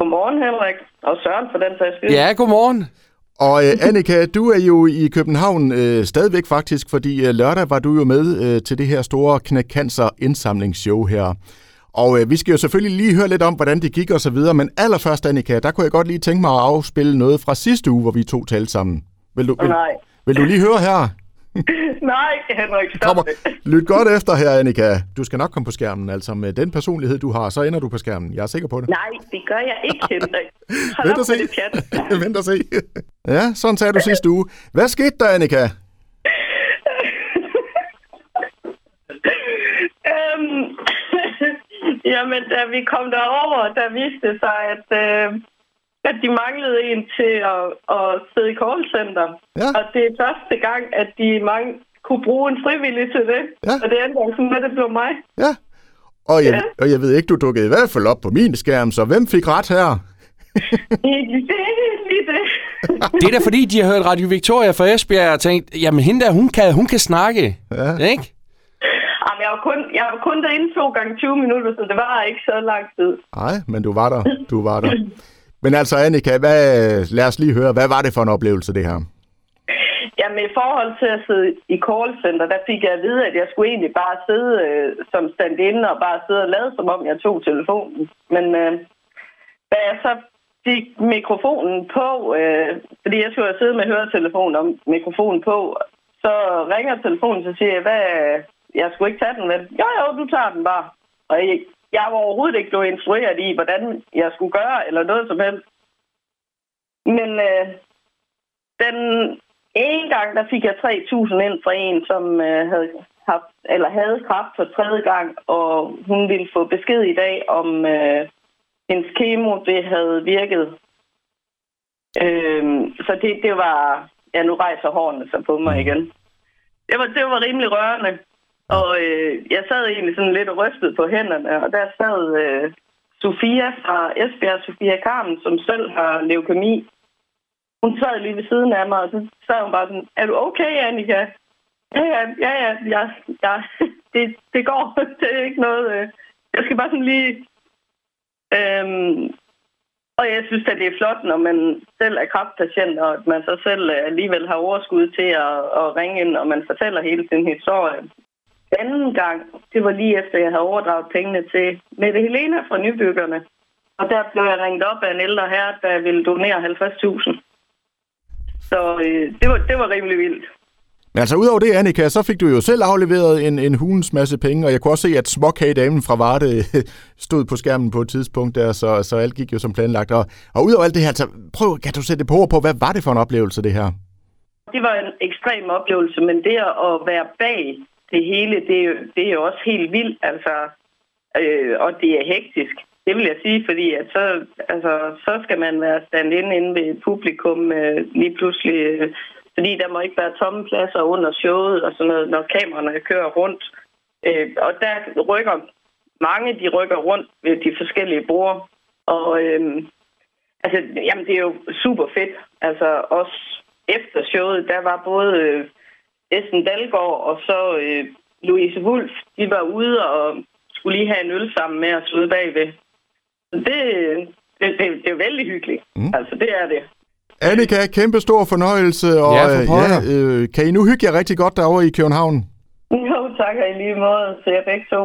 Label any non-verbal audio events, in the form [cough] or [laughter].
Godmorgen, Henrik. Og Søren for den sags skyld. Ja, godmorgen. Og øh, Annika, du er jo i København øh, stadigvæk faktisk, fordi øh, lørdag var du jo med øh, til det her store knækcancer indsamlingsshow her. Og øh, vi skal jo selvfølgelig lige høre lidt om, hvordan det gik og så videre, men allerførst, Annika, der kunne jeg godt lige tænke mig at afspille noget fra sidste uge, hvor vi to talte sammen. Vil du, vil, Nej. vil du lige høre her? [laughs] Nej, Henrik, stop Kommer, lyt godt efter her, Annika. Du skal nok komme på skærmen, altså med den personlighed, du har, så ender du på skærmen. Jeg er sikker på det. Nej, det gør jeg ikke, Henrik. Hold Vent og se. det. [laughs] Vent og se. Ja, sådan sagde du sidste uge. Hvad skete der, Annika? [laughs] øhm, jamen, da vi kom derover, der viste sig, at, øh, at de manglede en til at, at sidde i callcenter. Ja. Og det er første gang, at de mange kunne bruge en frivillig til det. Ja. Og det endte altså med, at det blev mig. Ja. Og jeg, Ja. og jeg ved ikke, du dukkede i hvert fald op på min skærm, så hvem fik ret her? [laughs] Det er. Lige. [laughs] Det er da fordi, de har hørt Radio Victoria fra Esbjerg og tænkt, jamen hende der, hun kan, hun kan snakke. Ja. Ikke? Jamen, jeg var kun, jeg var kun derinde to gange 20 minutter, så det var ikke så lang tid. Nej, men du var der. Du var der. [laughs] Men altså, Annika, hvad, lad os lige høre, hvad var det for en oplevelse, det her? Jamen, i forhold til at sidde i callcenter, der fik jeg at vide, at jeg skulle egentlig bare sidde øh, som stand-in og bare sidde og lade, som om jeg tog telefonen. Men øh, da jeg så fik mikrofonen på, øh, fordi jeg skulle have siddet med høretelefonen og mikrofonen på, så ringer telefonen, så siger jeg, hvad, jeg skulle ikke tage den, men Jo, jo, du tager den bare. Og jeg, jeg var overhovedet ikke blevet instrueret i, hvordan jeg skulle gøre, eller noget som helst. Men øh, den en gang, der fik jeg 3.000 ind fra en, som øh, havde haft, eller havde kraft for tredje gang, og hun ville få besked i dag, om øh, hendes kemo, det havde virket. Øh, så det, det var... Ja, nu rejser hårene sig på mig igen. Det var, det var rimelig rørende. Og øh, jeg sad egentlig sådan lidt og rystede på hænderne, og der sad øh, Sofia fra Esbjerg, Sofia Carmen, som selv har leukemi. Hun sad lige ved siden af mig, og så sad hun bare sådan, er du okay, Annika? Ja, ja, ja, ja, ja, ja. [laughs] Det, det går. [laughs] Det er ikke noget... Øh. Jeg skal bare sådan lige... Øhm, og jeg synes, at det er flot, når man selv er kraftpatient, og at man så selv øh, alligevel har overskud til at, at ringe ind, og man fortæller hele sin historie. Anden gang, det var lige efter, jeg havde overdraget pengene til Mette Helena fra Nybyggerne. Og der blev jeg ringet op af en ældre herre, der ville donere 50.000. Så øh, det, var, det var rimelig vildt. Men altså, udover det, Annika, så fik du jo selv afleveret en, en hulens masse penge, og jeg kunne også se, at småkagedamen fra Varde [laughs] stod på skærmen på et tidspunkt der, så, så alt gik jo som planlagt. Og, og udover alt det her, altså, prøv, kan du sætte på ord på, hvad var det for en oplevelse, det her? Det var en ekstrem oplevelse, men det at være bag det hele, det er det er jo også helt vildt, altså, øh, og det er hektisk. Det vil jeg sige, fordi at så, altså, så skal man være stand inde inde ved publikum øh, lige pludselig, øh, fordi der må ikke være tomme pladser under showet og sådan noget, når kameraerne kører rundt. Øh, og der rykker mange, de rykker rundt ved de forskellige borde. Og øh, altså, jamen, det er jo super fedt. Altså, også efter showet, der var både øh, Essen Dalgaard og så øh, Louise Wulf, de var ude og skulle lige have en øl sammen med os ude bagved. Så det, det, det, det er vældig hyggeligt. Mm. Altså, det er det. Annika, kæmpe stor fornøjelse, og Ja, for øh, pokker. øh, kan I nu hygge jer rigtig godt derovre i København? Jo, tak og i lige måde til jer begge to.